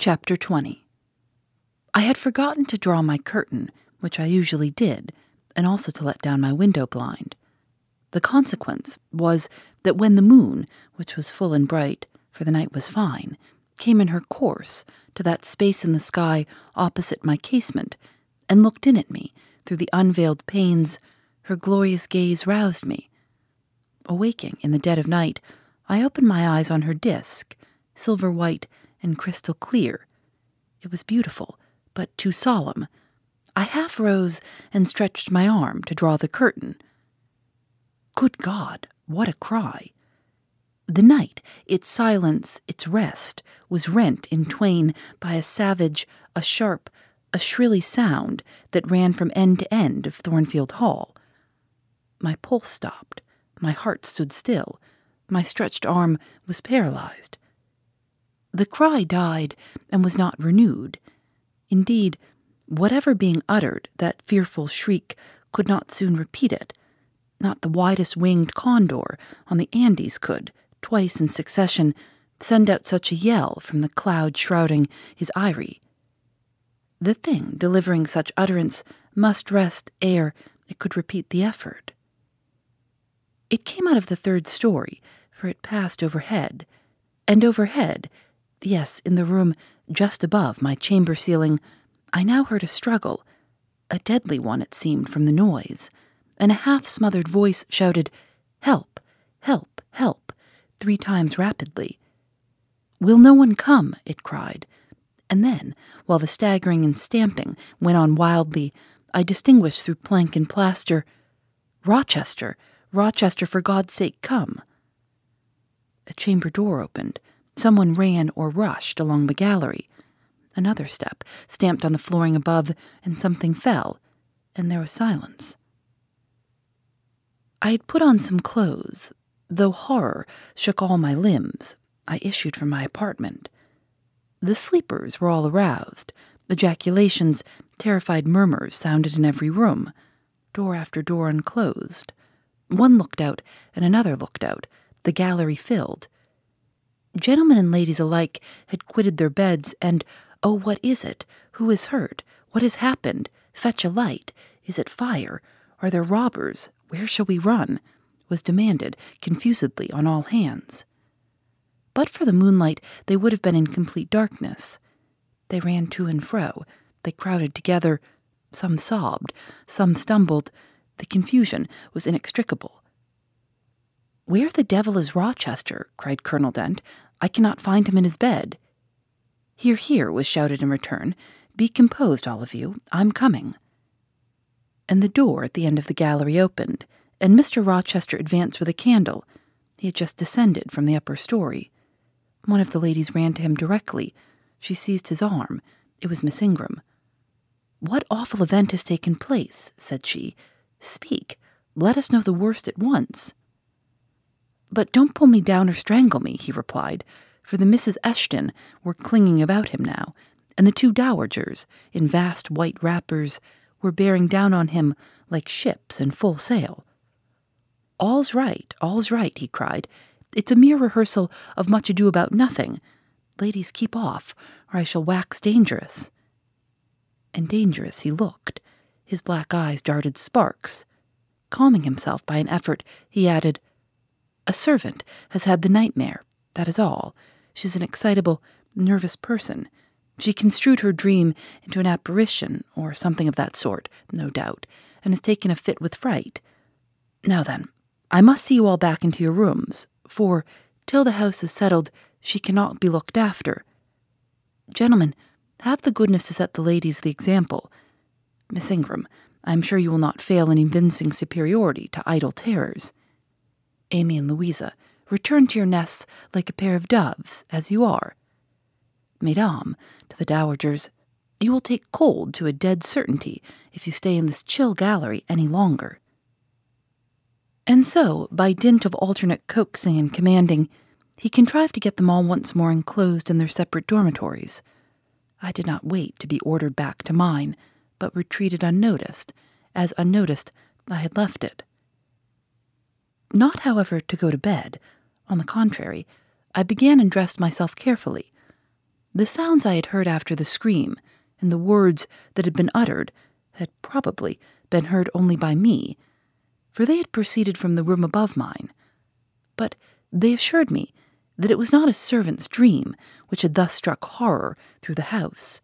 Chapter 20 I had forgotten to draw my curtain, which I usually did, and also to let down my window blind. The consequence was that when the moon, which was full and bright, for the night was fine, came in her course to that space in the sky opposite my casement, and looked in at me through the unveiled panes, her glorious gaze roused me. Awaking in the dead of night, I opened my eyes on her disk, silver white and crystal clear. It was beautiful, but too solemn. I half rose and stretched my arm to draw the curtain. Good God, what a cry! The night, its silence, its rest, was rent in twain by a savage, a sharp, a shrilly sound that ran from end to end of Thornfield Hall. My pulse stopped, my heart stood still, my stretched arm was paralyzed. The cry died and was not renewed. Indeed, whatever being uttered, that fearful shriek could not soon repeat it. Not the widest winged condor on the Andes could, twice in succession, send out such a yell from the cloud shrouding his eyrie. The thing delivering such utterance must rest ere it could repeat the effort. It came out of the third story, for it passed overhead, and overhead Yes, in the room just above my chamber ceiling, I now heard a struggle, a deadly one it seemed from the noise, and a half smothered voice shouted, Help, help, help, three times rapidly. Will no one come? it cried. And then, while the staggering and stamping went on wildly, I distinguished through plank and plaster, Rochester, Rochester, for God's sake, come. A chamber door opened. Someone ran or rushed along the gallery. Another step stamped on the flooring above, and something fell, and there was silence. I had put on some clothes. Though horror shook all my limbs, I issued from my apartment. The sleepers were all aroused. Ejaculations, terrified murmurs sounded in every room. Door after door unclosed. One looked out, and another looked out. The gallery filled. Gentlemen and ladies alike had quitted their beds, and, oh, what is it? Who is hurt? What has happened? Fetch a light. Is it fire? Are there robbers? Where shall we run? was demanded confusedly on all hands. But for the moonlight, they would have been in complete darkness. They ran to and fro. They crowded together. Some sobbed. Some stumbled. The confusion was inextricable. Where the devil is Rochester? cried Colonel Dent. I cannot find him in his bed. Hear, hear, was shouted in return. Be composed, all of you. I'm coming. And the door at the end of the gallery opened, and Mr. Rochester advanced with a candle. He had just descended from the upper story. One of the ladies ran to him directly. She seized his arm. It was Miss Ingram. What awful event has taken place? said she. Speak. Let us know the worst at once. But don't pull me down or strangle me, he replied, for the Misses Eshton were clinging about him now, and the two dowagers, in vast white wrappers, were bearing down on him like ships in full sail. All's right, all's right, he cried. It's a mere rehearsal of much ado about nothing. Ladies, keep off, or I shall wax dangerous. And dangerous he looked. His black eyes darted sparks. Calming himself by an effort, he added, a servant has had the nightmare, that is all. She's an excitable, nervous person. She construed her dream into an apparition, or something of that sort, no doubt, and has taken a fit with fright. Now then, I must see you all back into your rooms, for, till the house is settled, she cannot be looked after. Gentlemen, have the goodness to set the ladies the example. Miss Ingram, I am sure you will not fail in evincing superiority to idle terrors. Amy and Louisa, return to your nests like a pair of doves, as you are. Mesdames, to the dowagers, you will take cold to a dead certainty if you stay in this chill gallery any longer. And so, by dint of alternate coaxing and commanding, he contrived to get them all once more enclosed in their separate dormitories. I did not wait to be ordered back to mine, but retreated unnoticed, as unnoticed I had left it. Not, however, to go to bed. On the contrary, I began and dressed myself carefully. The sounds I had heard after the scream, and the words that had been uttered, had probably been heard only by me, for they had proceeded from the room above mine. But they assured me that it was not a servant's dream which had thus struck horror through the house,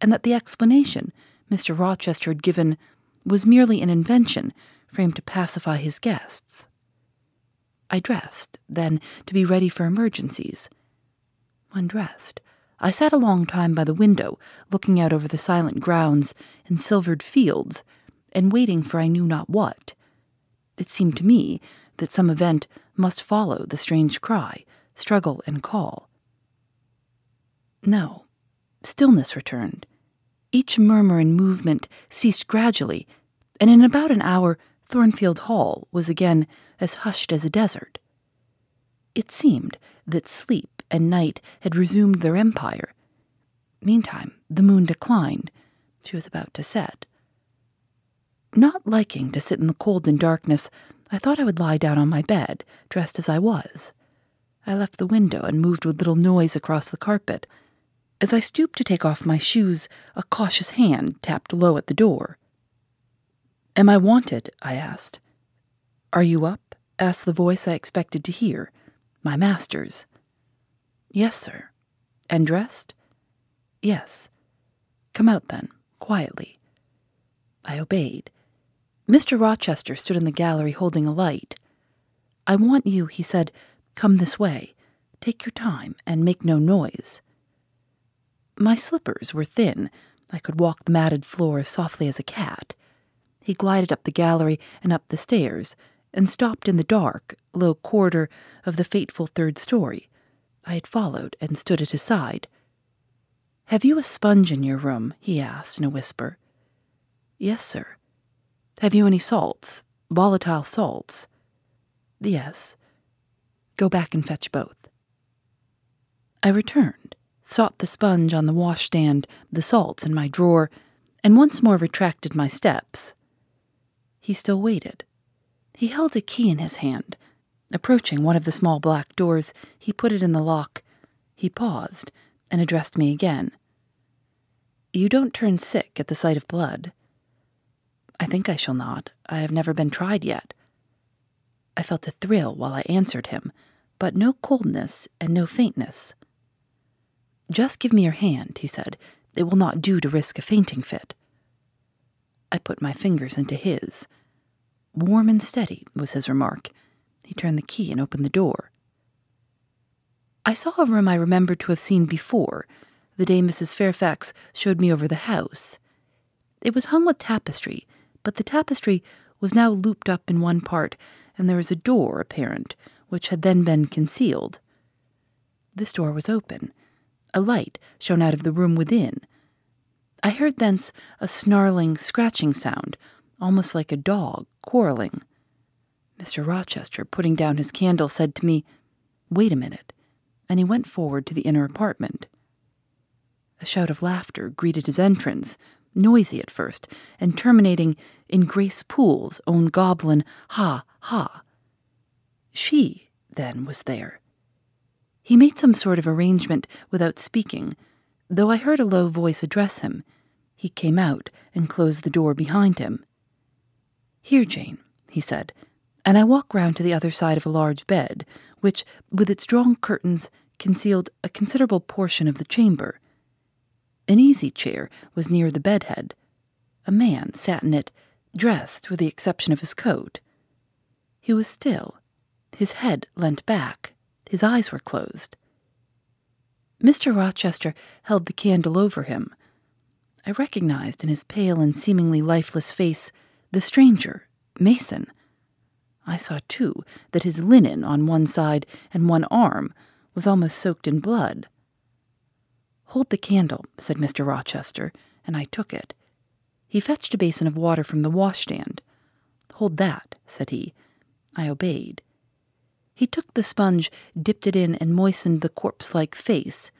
and that the explanation Mr. Rochester had given was merely an invention framed to pacify his guests. I dressed, then, to be ready for emergencies. When dressed, I sat a long time by the window, looking out over the silent grounds and silvered fields, and waiting for I knew not what. It seemed to me that some event must follow the strange cry, struggle, and call. No, stillness returned. Each murmur and movement ceased gradually, and in about an hour Thornfield Hall was again as hushed as a desert. It seemed that sleep and night had resumed their empire. Meantime, the moon declined. She was about to set. Not liking to sit in the cold and darkness, I thought I would lie down on my bed, dressed as I was. I left the window and moved with little noise across the carpet. As I stooped to take off my shoes, a cautious hand tapped low at the door. Am I wanted? I asked. Are you up? Asked the voice I expected to hear. My master's. Yes, sir. And dressed? Yes. Come out then, quietly. I obeyed. Mr. Rochester stood in the gallery holding a light. I want you, he said, come this way. Take your time and make no noise. My slippers were thin. I could walk the matted floor as softly as a cat. He glided up the gallery and up the stairs, and stopped in the dark, low corridor of the fateful third story. I had followed and stood at his side. Have you a sponge in your room? he asked in a whisper. Yes, sir. Have you any salts? Volatile salts? Yes. Go back and fetch both. I returned, sought the sponge on the washstand, the salts in my drawer, and once more retracted my steps. He still waited. He held a key in his hand. Approaching one of the small black doors, he put it in the lock. He paused and addressed me again. You don't turn sick at the sight of blood. I think I shall not. I have never been tried yet. I felt a thrill while I answered him, but no coldness and no faintness. Just give me your hand, he said. It will not do to risk a fainting fit. I put my fingers into his. Warm and steady, was his remark. He turned the key and opened the door. I saw a room I remembered to have seen before, the day Mrs. Fairfax showed me over the house. It was hung with tapestry, but the tapestry was now looped up in one part, and there was a door apparent, which had then been concealed. This door was open. A light shone out of the room within. I heard thence a snarling, scratching sound, almost like a dog quarreling. Mr. Rochester, putting down his candle, said to me, Wait a minute, and he went forward to the inner apartment. A shout of laughter greeted his entrance, noisy at first, and terminating in Grace Poole's own goblin ha ha. She, then, was there. He made some sort of arrangement without speaking, though I heard a low voice address him. He came out and closed the door behind him. Here, Jane, he said, and I walked round to the other side of a large bed, which, with its drawn curtains, concealed a considerable portion of the chamber. An easy chair was near the bedhead. A man sat in it, dressed with the exception of his coat. He was still, his head leant back, his eyes were closed. Mr. Rochester held the candle over him. I recognized in his pale and seemingly lifeless face the stranger, Mason. I saw, too, that his linen on one side and one arm was almost soaked in blood. Hold the candle, said Mr. Rochester, and I took it. He fetched a basin of water from the washstand. Hold that, said he. I obeyed. He took the sponge, dipped it in, and moistened the corpse like face.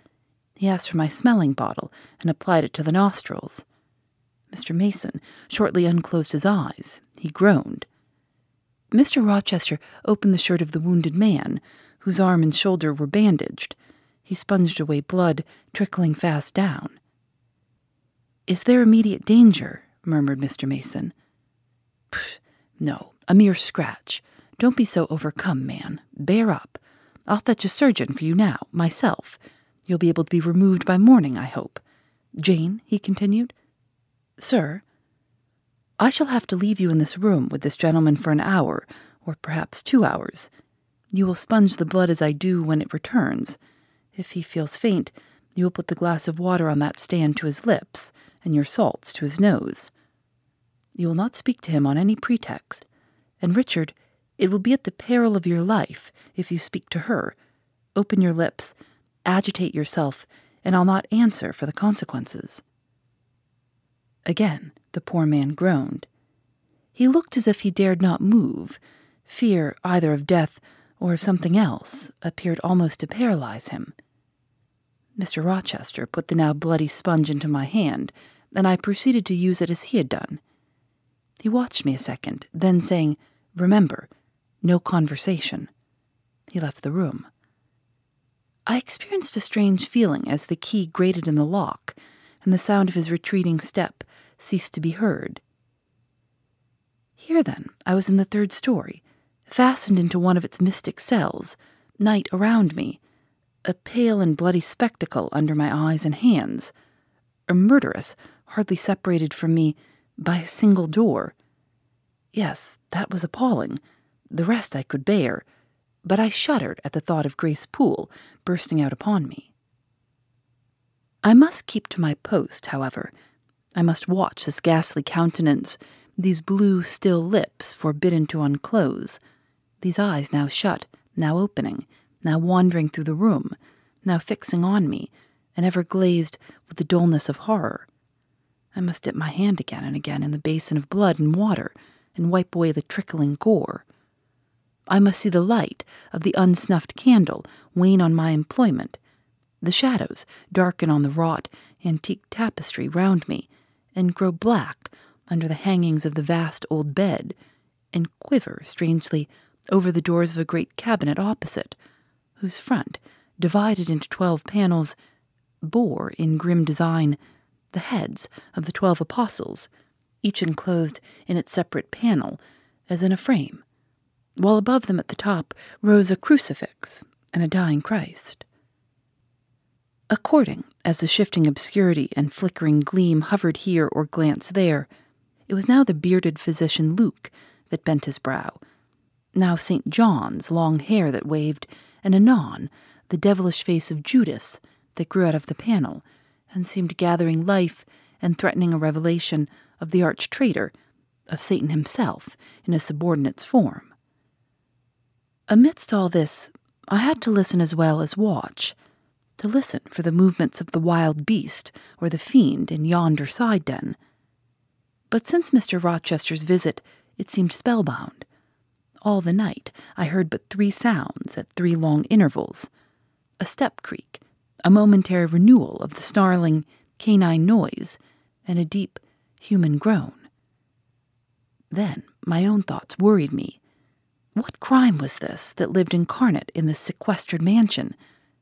He asked for my smelling bottle and applied it to the nostrils. Mr. Mason shortly unclosed his eyes. He groaned. Mr. Rochester opened the shirt of the wounded man, whose arm and shoulder were bandaged. He sponged away blood, trickling fast down. Is there immediate danger? murmured Mr. Mason. no, a mere scratch. Don't be so overcome, man. Bear up. I'll fetch a surgeon for you now, myself. You'll be able to be removed by morning, I hope. Jane, he continued. Sir, I shall have to leave you in this room with this gentleman for an hour, or perhaps two hours. You will sponge the blood as I do when it returns. If he feels faint, you will put the glass of water on that stand to his lips, and your salts to his nose. You will not speak to him on any pretext. And, Richard, it will be at the peril of your life if you speak to her. Open your lips, agitate yourself, and I'll not answer for the consequences. Again, the poor man groaned. He looked as if he dared not move. Fear either of death or of something else appeared almost to paralyze him. Mr. Rochester put the now bloody sponge into my hand, and I proceeded to use it as he had done. He watched me a second, then saying, Remember, no conversation. He left the room. I experienced a strange feeling as the key grated in the lock, and the sound of his retreating step ceased to be heard. Here, then, I was in the third story, fastened into one of its mystic cells, night around me, a pale and bloody spectacle under my eyes and hands, a murderess hardly separated from me by a single door. Yes, that was appalling. The rest I could bear, but I shuddered at the thought of Grace Poole bursting out upon me. I must keep to my post, however. I must watch this ghastly countenance, these blue, still lips forbidden to unclose, these eyes now shut, now opening, now wandering through the room, now fixing on me, and ever glazed with the dullness of horror. I must dip my hand again and again in the basin of blood and water and wipe away the trickling gore. I must see the light of the unsnuffed candle wane on my employment, the shadows darken on the wrought antique tapestry round me, and grow black under the hangings of the vast old bed, and quiver strangely over the doors of a great cabinet opposite, whose front, divided into twelve panels, bore in grim design the heads of the twelve apostles, each enclosed in its separate panel, as in a frame, while above them at the top rose a crucifix and a dying Christ. According as the shifting obscurity and flickering gleam hovered here or glanced there, it was now the bearded physician Luke that bent his brow, now St. John's long hair that waved, and anon the devilish face of Judas that grew out of the panel and seemed gathering life and threatening a revelation of the arch traitor, of Satan himself in a subordinate's form. Amidst all this, I had to listen as well as watch, to listen for the movements of the wild beast or the fiend in yonder side den. But since Mr. Rochester's visit, it seemed spellbound. All the night I heard but three sounds at three long intervals a step creak, a momentary renewal of the snarling canine noise, and a deep human groan. Then my own thoughts worried me. What crime was this that lived incarnate in this sequestered mansion,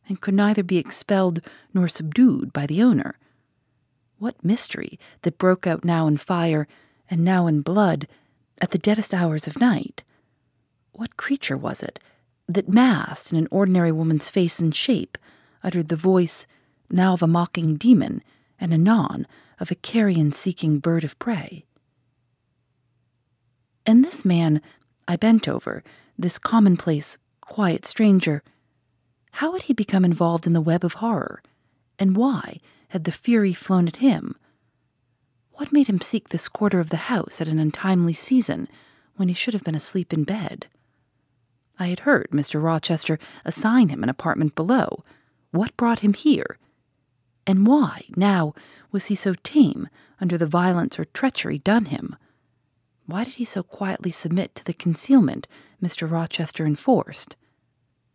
and could neither be expelled nor subdued by the owner? What mystery that broke out now in fire and now in blood at the deadest hours of night? What creature was it that, masked in an ordinary woman's face and shape, uttered the voice now of a mocking demon and anon of a carrion seeking bird of prey? And this man I bent over, this commonplace, quiet stranger, how had he become involved in the web of horror? And why had the fury flown at him? What made him seek this quarter of the house at an untimely season when he should have been asleep in bed? I had heard Mr. Rochester assign him an apartment below. What brought him here? And why, now, was he so tame under the violence or treachery done him? Why did he so quietly submit to the concealment Mr. Rochester enforced?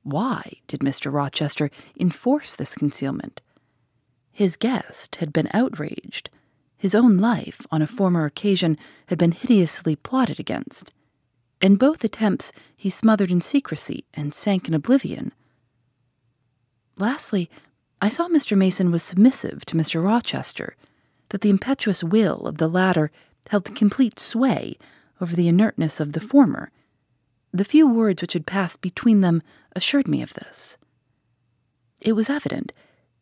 Why did Mr. Rochester enforce this concealment? His guest had been outraged. His own life, on a former occasion, had been hideously plotted against. In both attempts, he smothered in secrecy and sank in oblivion. Lastly, I saw Mr. Mason was submissive to Mr. Rochester, that the impetuous will of the latter held complete sway over the inertness of the former. The few words which had passed between them assured me of this. It was evident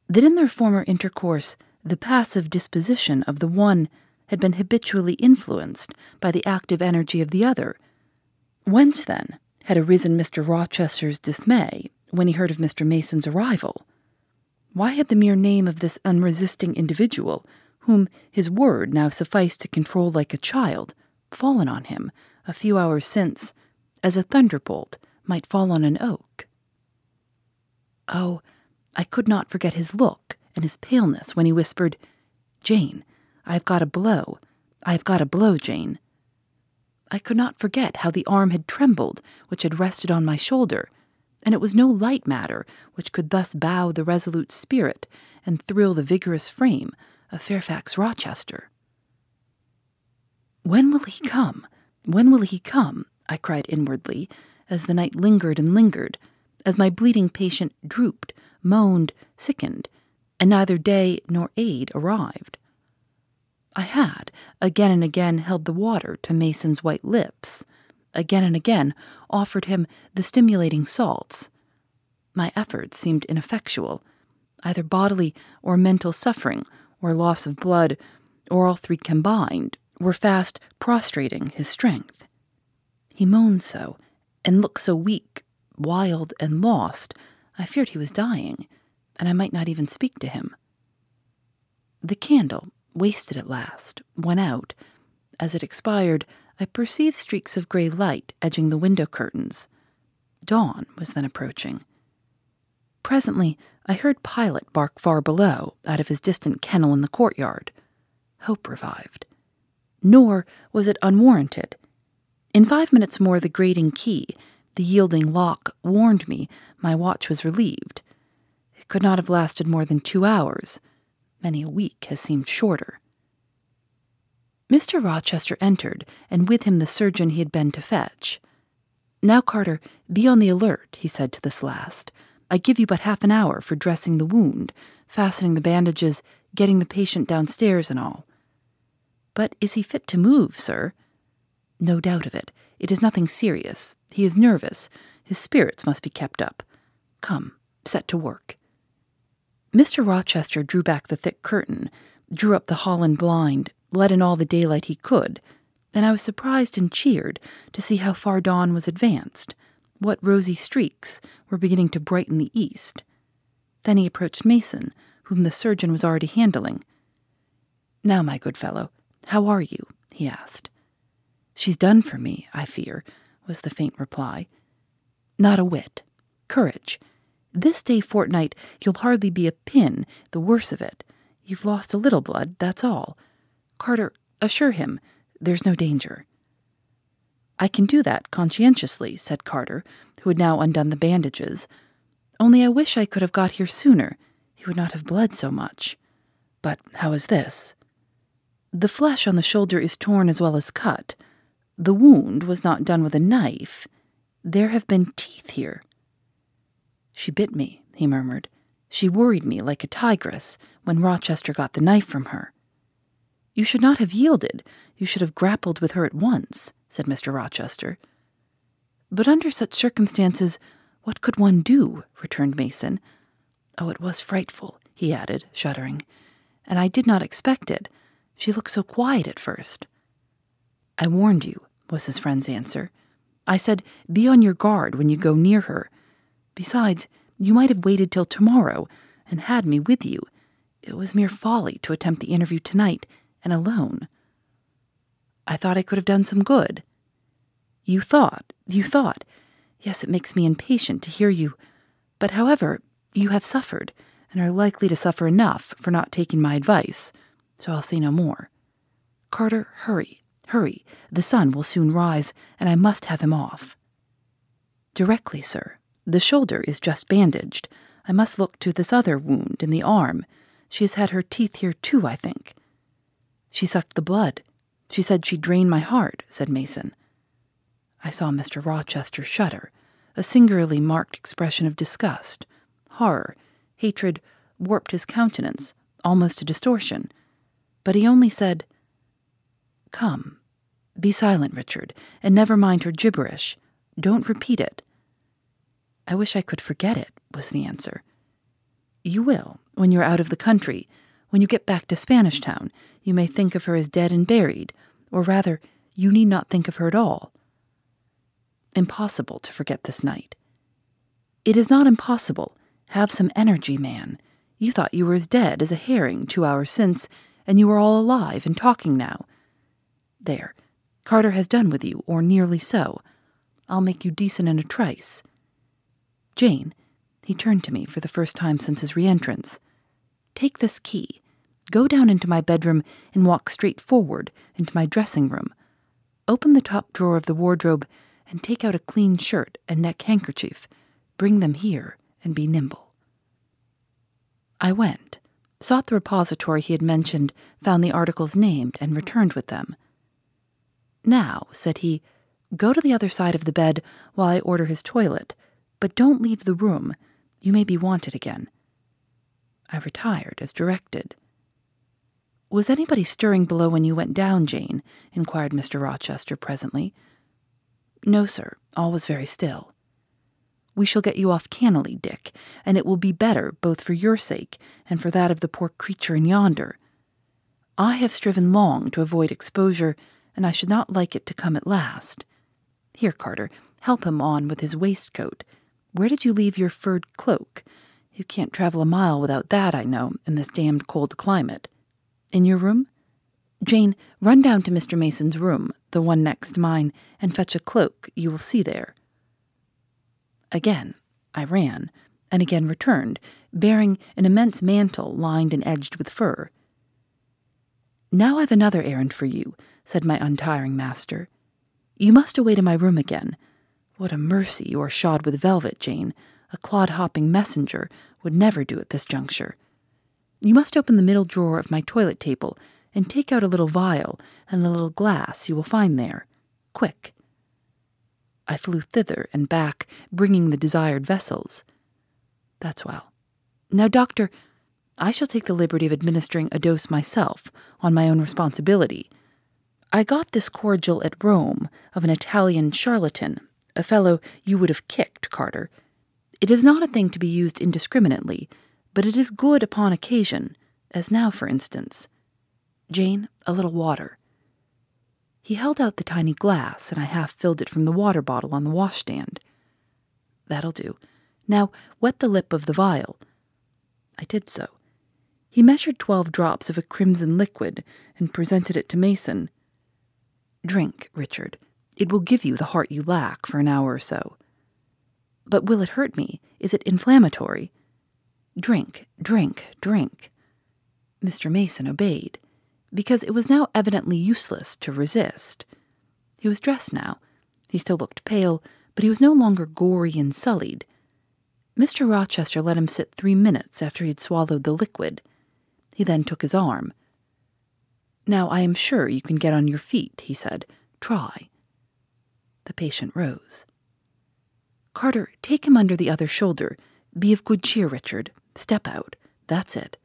that in their former intercourse the passive disposition of the one had been habitually influenced by the active energy of the other. Whence, then, had arisen Mr. Rochester's dismay when he heard of Mr. Mason's arrival? Why had the mere name of this unresisting individual, whom his word now sufficed to control like a child, fallen on him a few hours since, as a thunderbolt might fall on an oak? Oh, I could not forget his look and his paleness when he whispered, Jane, I have got a blow. I have got a blow, Jane. I could not forget how the arm had trembled which had rested on my shoulder, and it was no light matter which could thus bow the resolute spirit and thrill the vigorous frame of Fairfax Rochester. When will he come? When will he come? I cried inwardly, as the night lingered and lingered, as my bleeding patient drooped, moaned, sickened, and neither day nor aid arrived. I had, again and again, held the water to Mason's white lips, again and again offered him the stimulating salts. My efforts seemed ineffectual. Either bodily or mental suffering, or loss of blood, or all three combined, were fast prostrating his strength. He moaned so, and looked so weak, wild, and lost, I feared he was dying, and I might not even speak to him. The candle, wasted at last, went out. As it expired, I perceived streaks of gray light edging the window curtains. Dawn was then approaching. Presently, I heard Pilot bark far below, out of his distant kennel in the courtyard. Hope revived. Nor was it unwarranted. In five minutes more, the grating key, the yielding lock, warned me my watch was relieved. It could not have lasted more than two hours. Many a week has seemed shorter. Mr. Rochester entered, and with him the surgeon he had been to fetch. Now, Carter, be on the alert, he said to this last. I give you but half an hour for dressing the wound, fastening the bandages, getting the patient downstairs, and all. But is he fit to move, sir? No doubt of it. It is nothing serious. He is nervous. His spirits must be kept up. Come, set to work. Mr. Rochester drew back the thick curtain, drew up the Holland blind, let in all the daylight he could. Then I was surprised and cheered to see how far dawn was advanced, what rosy streaks were beginning to brighten the east. Then he approached Mason, whom the surgeon was already handling. Now, my good fellow, how are you? he asked. She's done for me, I fear, was the faint reply. Not a whit. Courage. This day fortnight you'll hardly be a pin, the worse of it. You've lost a little blood, that's all. Carter, assure him there's no danger. I can do that conscientiously, said Carter, who had now undone the bandages. Only I wish I could have got here sooner. He would not have bled so much. But how is this? The flesh on the shoulder is torn as well as cut. The wound was not done with a knife. There have been teeth here. She bit me, he murmured. She worried me like a tigress when Rochester got the knife from her. You should not have yielded. You should have grappled with her at once, said Mr. Rochester. But under such circumstances, what could one do? returned Mason. Oh, it was frightful, he added, shuddering. And I did not expect it. She looked so quiet at first. I warned you, was his friend's answer. I said, Be on your guard when you go near her. Besides, you might have waited till tomorrow and had me with you. It was mere folly to attempt the interview tonight and alone. I thought I could have done some good. You thought, you thought. Yes, it makes me impatient to hear you. But however, you have suffered. and are likely to suffer enough for not taking my advice, so I'll say no more. Carter, hurry, hurry. The sun will soon rise, and I must have him off. Directly, sir. The shoulder is just bandaged. I must look to this other wound in the arm. She has had her teeth here too, I think. She sucked the blood. She said she drained my heart, said Mason. I saw Mr. Rochester shudder, a singularly marked expression of disgust, horror, hatred warped his countenance, almost to distortion. But he only said, Come, be silent, Richard, and never mind her gibberish. Don't repeat it. I wish I could forget it, was the answer. You will, when you're out of the country. When you get back to Spanish Town, you may think of her as dead and buried, or rather, you need not think of her at all. Impossible to forget this night. It is not impossible. Have some energy, man. You thought you were as dead as a herring two hours since, and you are all alive and talking now. There, Carter has done with you, or nearly so. I'll make you decent in a trice. Jane, he turned to me for the first time since his reentrance. Take this key. Go down into my bedroom and walk straight forward into my dressing room. Open the top drawer of the wardrobe and take out a clean shirt and neck handkerchief. Bring them here and be nimble. I went, sought the repository he had mentioned, found the articles named, and returned with them. Now, said he, go to the other side of the bed while I order his toilet, but don't leave the room. You may be wanted again. I retired as directed. Was anybody stirring below when you went down, Jane? inquired Mr. Rochester presently. No, sir. All was very still. We shall get you off cannily, Dick, and it will be better both for your sake and for that of the poor creature in yonder. I have striven long to avoid exposure, and I should not like it to come at last. Here, Carter, help him on with his waistcoat. Where did you leave your furred cloak? You can't travel a mile without that, I know, in this damned cold climate. In your room? Jane, run down to Mr. Mason's room, the one next mine, and fetch a cloak you will see there. Again, I ran, and again returned, bearing an immense mantle lined and edged with fur. Now I've another errand for you, said my untiring master. You must away to my room again. What a mercy you are shod with velvet, Jane. A clod hopping messenger would never do at this juncture. You must open the middle drawer of my toilet table and take out a little vial and a little glass you will find there. Quick. I flew thither and back, bringing the desired vessels. That's well. Now, doctor, I shall take the liberty of administering a dose myself, on my own responsibility. I got this cordial at Rome of an Italian charlatan, a fellow you would have kicked, Carter. It is not a thing to be used indiscriminately, but it is good upon occasion, as now, for instance. Jane, a little water. He held out the tiny glass, and I half filled it from the water bottle on the washstand. That'll do. Now, wet the lip of the vial. I did so. He measured twelve drops of a crimson liquid and presented it to Mason. Drink, Richard. It will give you the heart you lack for an hour or so. But will it hurt me? Is it inflammatory? Drink, drink, drink. Mr. Mason obeyed because it was now evidently useless to resist. He was dressed now. He still looked pale, but he was no longer gory and sullied. Mr. Rochester let him sit three minutes after he had swallowed the liquid. He then took his arm. Now I am sure you can get on your feet, he said. Try. The patient rose. Carter, take him under the other shoulder. Be of good cheer, Richard. Step out. That's it.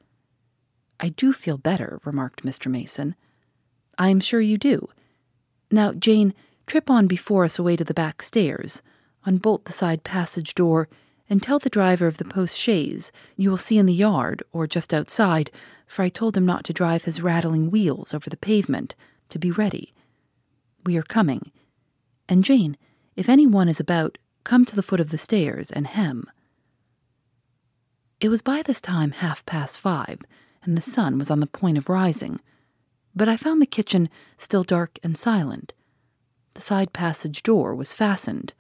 I do feel better, remarked Mr. Mason. I am sure you do. Now, Jane, trip on before us away to the back stairs, unbolt the side passage door, and tell the driver of the post chaise you will see in the yard or just outside, for I told him not to drive his rattling wheels over the pavement, to be ready. We are coming. And Jane, if any one is about, come to the foot of the stairs and hem. It was by this time half past five and the sun was on the point of rising, but I found the kitchen still dark and silent. The side passage door was fastened.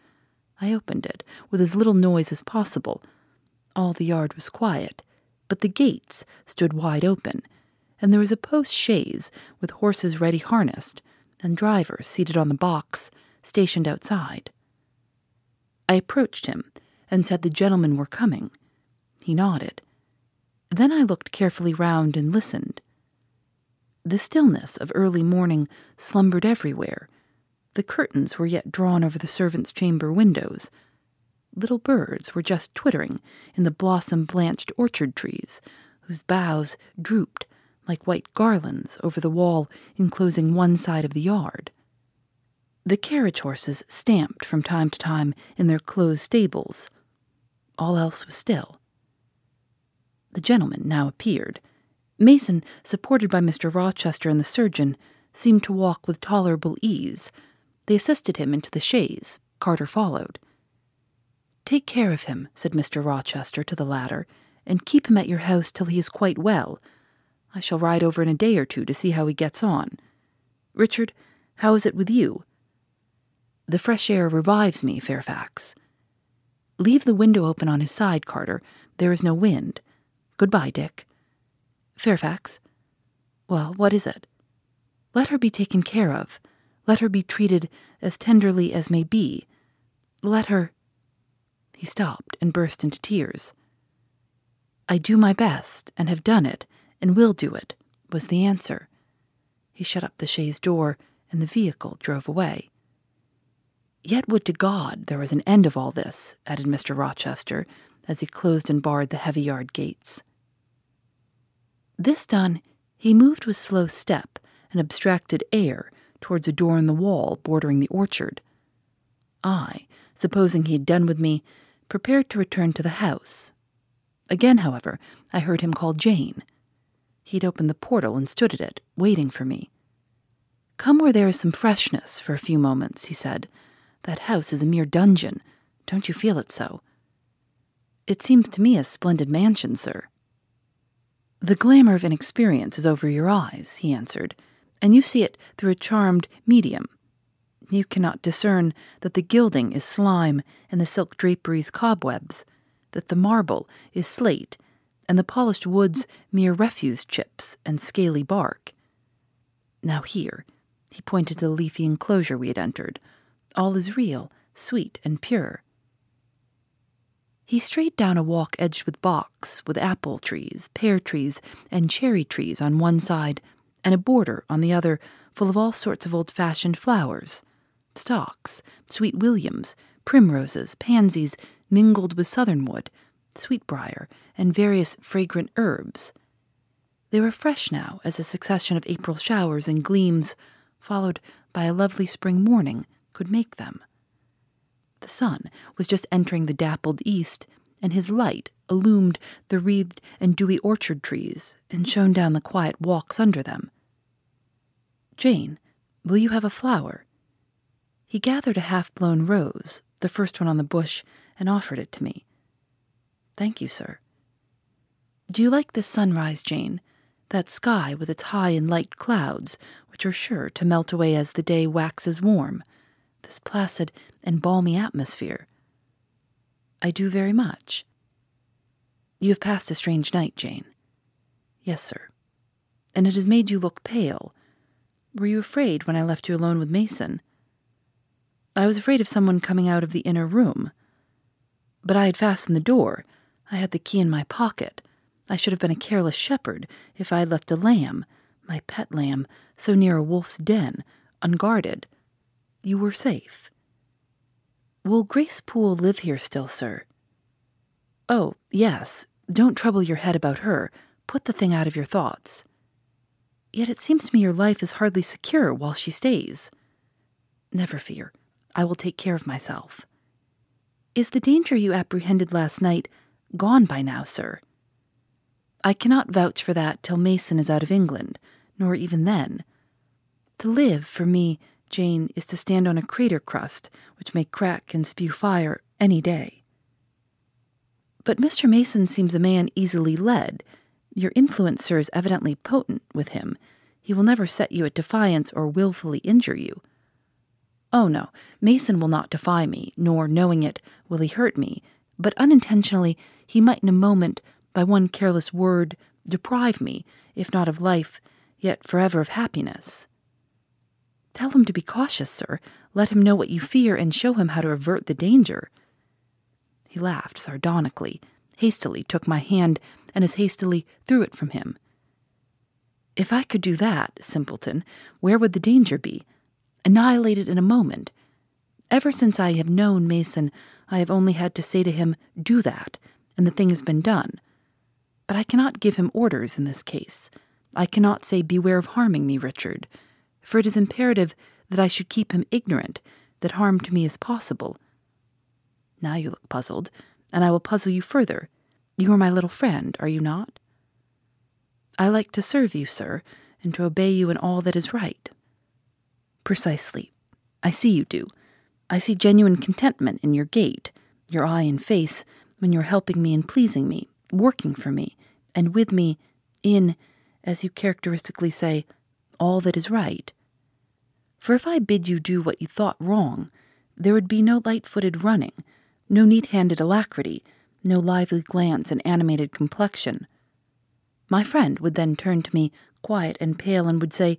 I opened it with as little noise as possible. All the yard was quiet. But the gates stood wide open, and there was a post chaise with horses ready harnessed, and drivers seated on the box, stationed outside. I approached him and said the gentlemen were coming. He nodded. Then I looked carefully round and listened. The stillness of early morning slumbered everywhere. The curtains were yet drawn over the servants' chamber windows. Little birds were just twittering in the blossom blanched orchard trees, whose boughs drooped like white garlands over the wall enclosing one side of the yard. The carriage horses stamped from time to time in their closed stables. All else was still. The gentleman now appeared. Mason, supported by Mr. Rochester and the surgeon, seemed to walk with tolerable ease. They assisted him into the chaise. Carter followed. Take care of him, said Mr. Rochester to the latter, and keep him at your house till he is quite well. I shall ride over in a day or two to see how he gets on. Richard, how is it with you? The fresh air revives me, Fairfax. Leave the window open on his side, Carter. There is no wind. Goodbye, Dick. Fairfax. Well, what is it? Let her be taken care of. Let her be treated as tenderly as may be. Let her. He stopped and burst into tears. I do my best, and have done it, and will do it, was the answer. He shut up the chaise door, and the vehicle drove away. Yet would to God there was an end of all this, added Mr. Rochester, as he closed and barred the heavy yard gates. This done, he moved with slow step and abstracted air towards a door in the wall bordering the orchard. I, supposing he had done with me, prepared to return to the house. Again, however, I heard him call Jane. He'd opened the portal and stood at it, waiting for me. Come where there is some freshness for a few moments, he said, that house is a mere dungeon. Don't you feel it so? It seems to me a splendid mansion, sir. The glamour of inexperience is over your eyes, he answered, and you see it through a charmed medium. You cannot discern that the gilding is slime and the silk draperies cobwebs, that the marble is slate and the polished woods mere refuse chips and scaly bark. Now here, he pointed to the leafy enclosure we had entered, all is real, sweet, and pure. He strayed down a walk edged with box, with apple trees, pear trees, and cherry trees on one side, and a border on the other full of all sorts of old fashioned flowers stocks, sweet williams, primroses, pansies, mingled with southernwood, sweetbrier, and various fragrant herbs. They were fresh now as a succession of April showers and gleams, followed by a lovely spring morning, could make them. The sun was just entering the dappled east, and his light illumined the wreathed and dewy orchard trees and shone down the quiet walks under them. Jane, will you have a flower? He gathered a half blown rose, the first one on the bush, and offered it to me. Thank you, sir. Do you like this sunrise, Jane? That sky with its high and light clouds, which are sure to melt away as the day waxes warm this placid and balmy atmosphere. I do very much. You have passed a strange night, Jane. Yes, sir. And it has made you look pale. Were you afraid when I left you alone with Mason? I was afraid of someone coming out of the inner room. But I had fastened the door. I had the key in my pocket. I should have been a careless shepherd if I had left a lamb, my pet lamb, so near a wolf's den, unguarded you were safe. Will Grace Poole live here still, sir? Oh, yes. Don't trouble your head about her. Put the thing out of your thoughts. Yet it seems to me your life is hardly secure while she stays. Never fear. I will take care of myself. Is the danger you apprehended last night gone by now, sir? I cannot vouch for that till Mason is out of England, nor even then. To live, for me, Jane, is to stand on a crater crust which may crack and spew fire any day. But Mr. Mason seems a man easily led. Your influence, sir, is evidently potent with him. He will never set you at defiance or wilfully injure you. Oh, no, Mason will not defy me, nor, knowing it, will he hurt me, but unintentionally he might in a moment by one careless word, deprive me, if not of life, yet forever of happiness. Tell him to be cautious, sir. Let him know what you fear and show him how to avert the danger. He laughed sardonically, hastily took my hand, and as hastily threw it from him. If I could do that, simpleton, where would the danger be? Annihilated in a moment. Ever since I have known Mason, I have only had to say to him, Do that, and the thing has been done. But I cannot give him orders in this case. I cannot say, Beware of harming me, Richard, for it is imperative that I should keep him ignorant that harm to me is possible. Now you look puzzled, and I will puzzle you further. You are my little friend, are you not? I like to serve you, sir, and to obey you in all that is right. Precisely. I see you do. I see genuine contentment in your gait, your eye and face, when you're helping me and pleasing me, working for me, and with me in, as you characteristically say, all that is right. For if I bid you do what you thought wrong, there would be no light footed running, no neat handed alacrity, no lively glance and animated complexion. My friend would then turn to me, quiet and pale, and would say,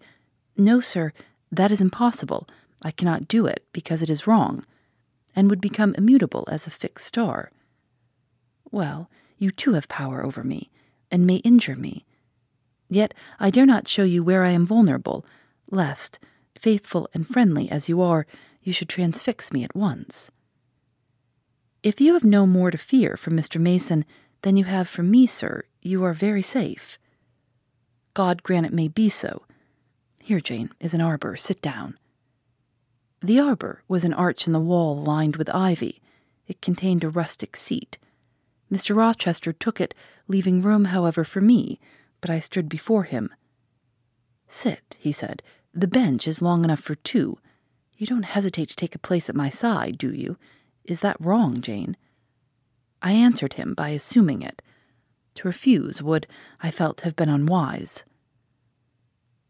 No, sir, that is impossible. I cannot do it, because it is wrong, and would become immutable as a fixed star. Well, you too have power over me, and may injure me. Yet I dare not show you where I am vulnerable, lest, faithful and friendly as you are, you should transfix me at once. If you have no more to fear from Mr. Mason than you have from me, sir, you are very safe. God grant it may be so. Here, Jane, is an arbor. Sit down. The arbor was an arch in the wall lined with ivy. It contained a rustic seat. Mr. Rochester took it, leaving room, however, for me, but I stood before him. Sit, he said. The bench is long enough for two. You don't hesitate to take a place at my side, do you? Is that wrong, Jane? I answered him by assuming it. To refuse would, I felt, have been unwise.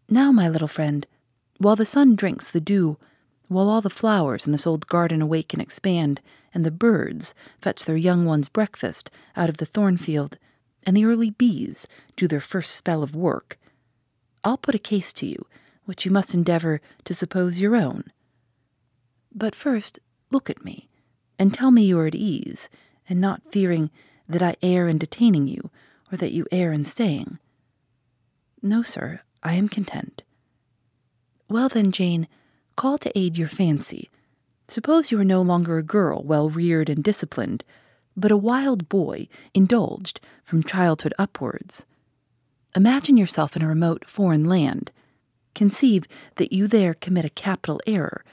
Now, my little friend, while the sun drinks the dew, while all the flowers in this old garden awake and expand, and the birds fetch their young ones breakfast out of the thorn field, and the early bees do their first spell of work, I'll put a case to you, which you must endeavor to suppose your own. But first, look at me and tell me you are at ease, and not fearing that I err in detaining you, or that you err in staying. No, sir, I am content. Well, then, Jane, call to aid your fancy. Suppose you are no longer a girl well reared and disciplined, but a wild boy indulged from childhood upwards. Imagine yourself in a remote foreign land. Conceive that you there commit a capital error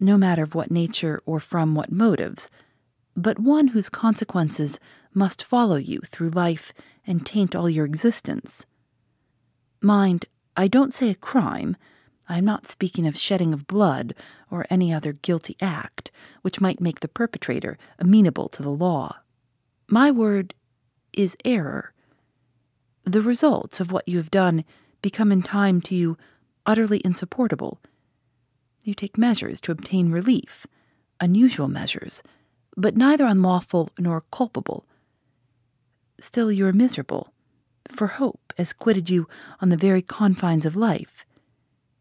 no matter of what nature or from what motives, but one whose consequences must follow you through life and taint all your existence. Mind, I don't say a crime. I am not speaking of shedding of blood or any other guilty act which might make the perpetrator amenable to the law. My word is error. The results of what you have done become in time to you utterly insupportable you take measures to obtain relief, unusual measures, but neither unlawful nor culpable. Still, you are miserable, for hope has quitted you on the very confines of life.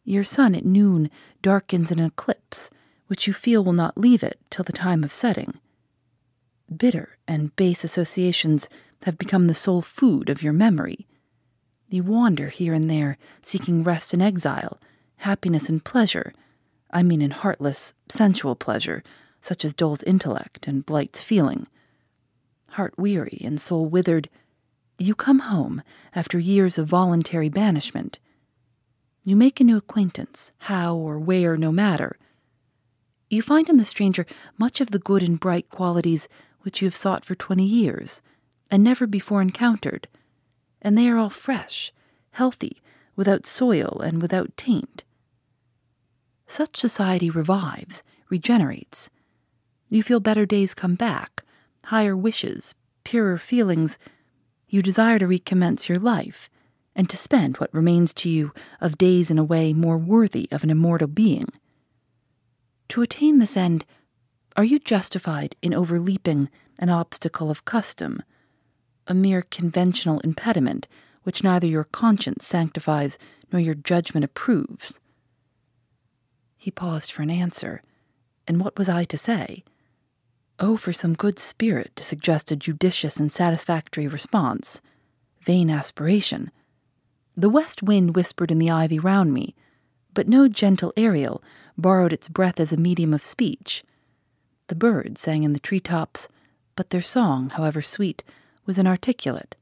Your sun at noon darkens in an eclipse, which you feel will not leave it till the time of setting. Bitter and base associations have become the sole food of your memory. You wander here and there, seeking rest and exile, happiness and pleasure, I mean in heartless, sensual pleasure, such as dulls intellect and blights feeling. Heart weary and soul withered, you come home after years of voluntary banishment. You make a new acquaintance, how or where, no matter. You find in the stranger much of the good and bright qualities which you have sought for twenty years, and never before encountered, and they are all fresh, healthy, without soil and without taint. Such society revives, regenerates. You feel better days come back, higher wishes, purer feelings. You desire to recommence your life, and to spend what remains to you of days in a way more worthy of an immortal being. To attain this end, are you justified in overleaping an obstacle of custom, a mere conventional impediment which neither your conscience sanctifies nor your judgment approves. He paused for an answer, and what was I to say? Oh, for some good spirit to suggest a judicious and satisfactory response. Vain aspiration. The west wind whispered in the ivy round me, but no gentle Ariel borrowed its breath as a medium of speech. The birds sang in the tree tops, but their song, however sweet, was inarticulate.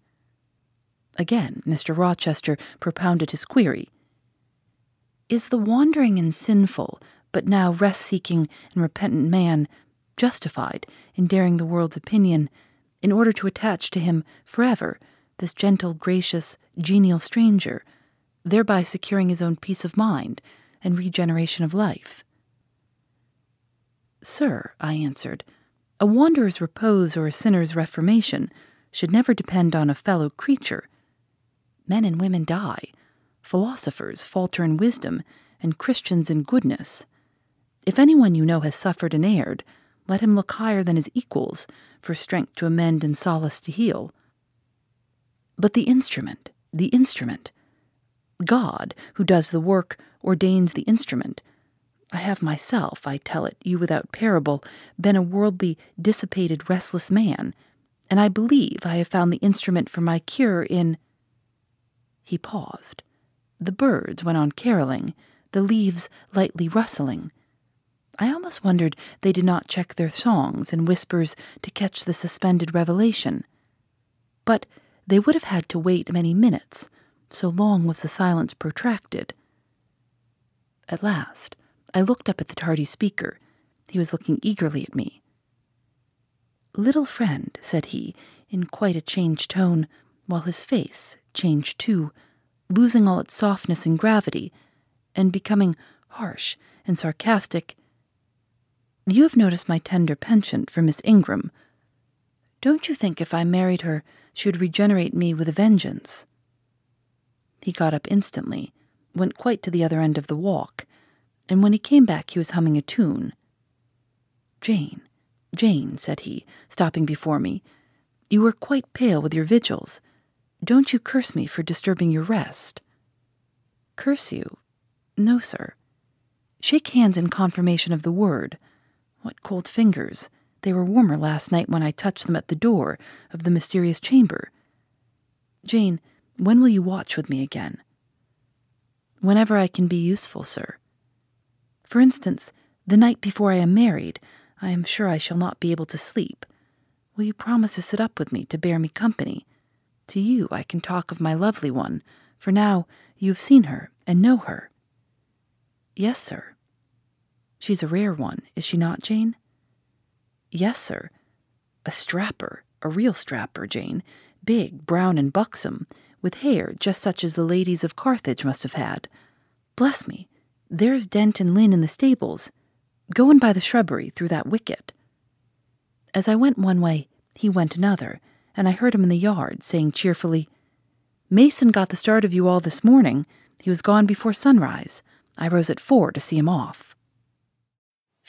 Again, Mr. Rochester propounded his query Is the wandering and sinful, but now rest seeking and repentant man justified in daring the world's opinion in order to attach to him forever this gentle, gracious, genial stranger, thereby securing his own peace of mind and regeneration of life? Sir, I answered, a wanderer's repose or a sinner's reformation should never depend on a fellow creature. Men and women die, philosophers falter in wisdom, and Christians in goodness. If anyone you know has suffered and erred, let him look higher than his equals for strength to amend and solace to heal. But the instrument, the instrument. God, who does the work, ordains the instrument. I have myself, I tell it you without parable, been a worldly, dissipated, restless man, and I believe I have found the instrument for my cure in. He paused. The birds went on caroling, the leaves lightly rustling. I almost wondered they did not check their songs and whispers to catch the suspended revelation. But they would have had to wait many minutes, so long was the silence protracted. At last, I looked up at the tardy speaker. He was looking eagerly at me. Little friend, said he, in quite a changed tone, while his face changed too, losing all its softness and gravity, and becoming harsh and sarcastic you have noticed my tender penchant for Miss Ingram. Don't you think if I married her, she would regenerate me with a vengeance? He got up instantly, went quite to the other end of the walk, and when he came back he was humming a tune. Jane, Jane, said he, stopping before me, you were quite pale with your vigils. Don't you curse me for disturbing your rest? Curse you? No, sir. Shake hands in confirmation of the word. What cold fingers! They were warmer last night when I touched them at the door of the mysterious chamber. Jane, when will you watch with me again? Whenever I can be useful, sir. For instance, the night before I am married, I am sure I shall not be able to sleep. Will you promise to sit up with me to bear me company? To you I can talk of my lovely one, for now you have seen her and know her. Yes, sir. She's a rare one, is she not, Jane? Yes, sir. A strapper, a real strapper, Jane, big, brown, and buxom, with hair just such as the ladies of Carthage must have had. Bless me, there's Dent and Lynn in the stables. Go and by the shrubbery through that wicket. As I went one way, he went another, and I heard him in the yard saying cheerfully, Mason got the start of you all this morning. He was gone before sunrise. I rose at four to see him off.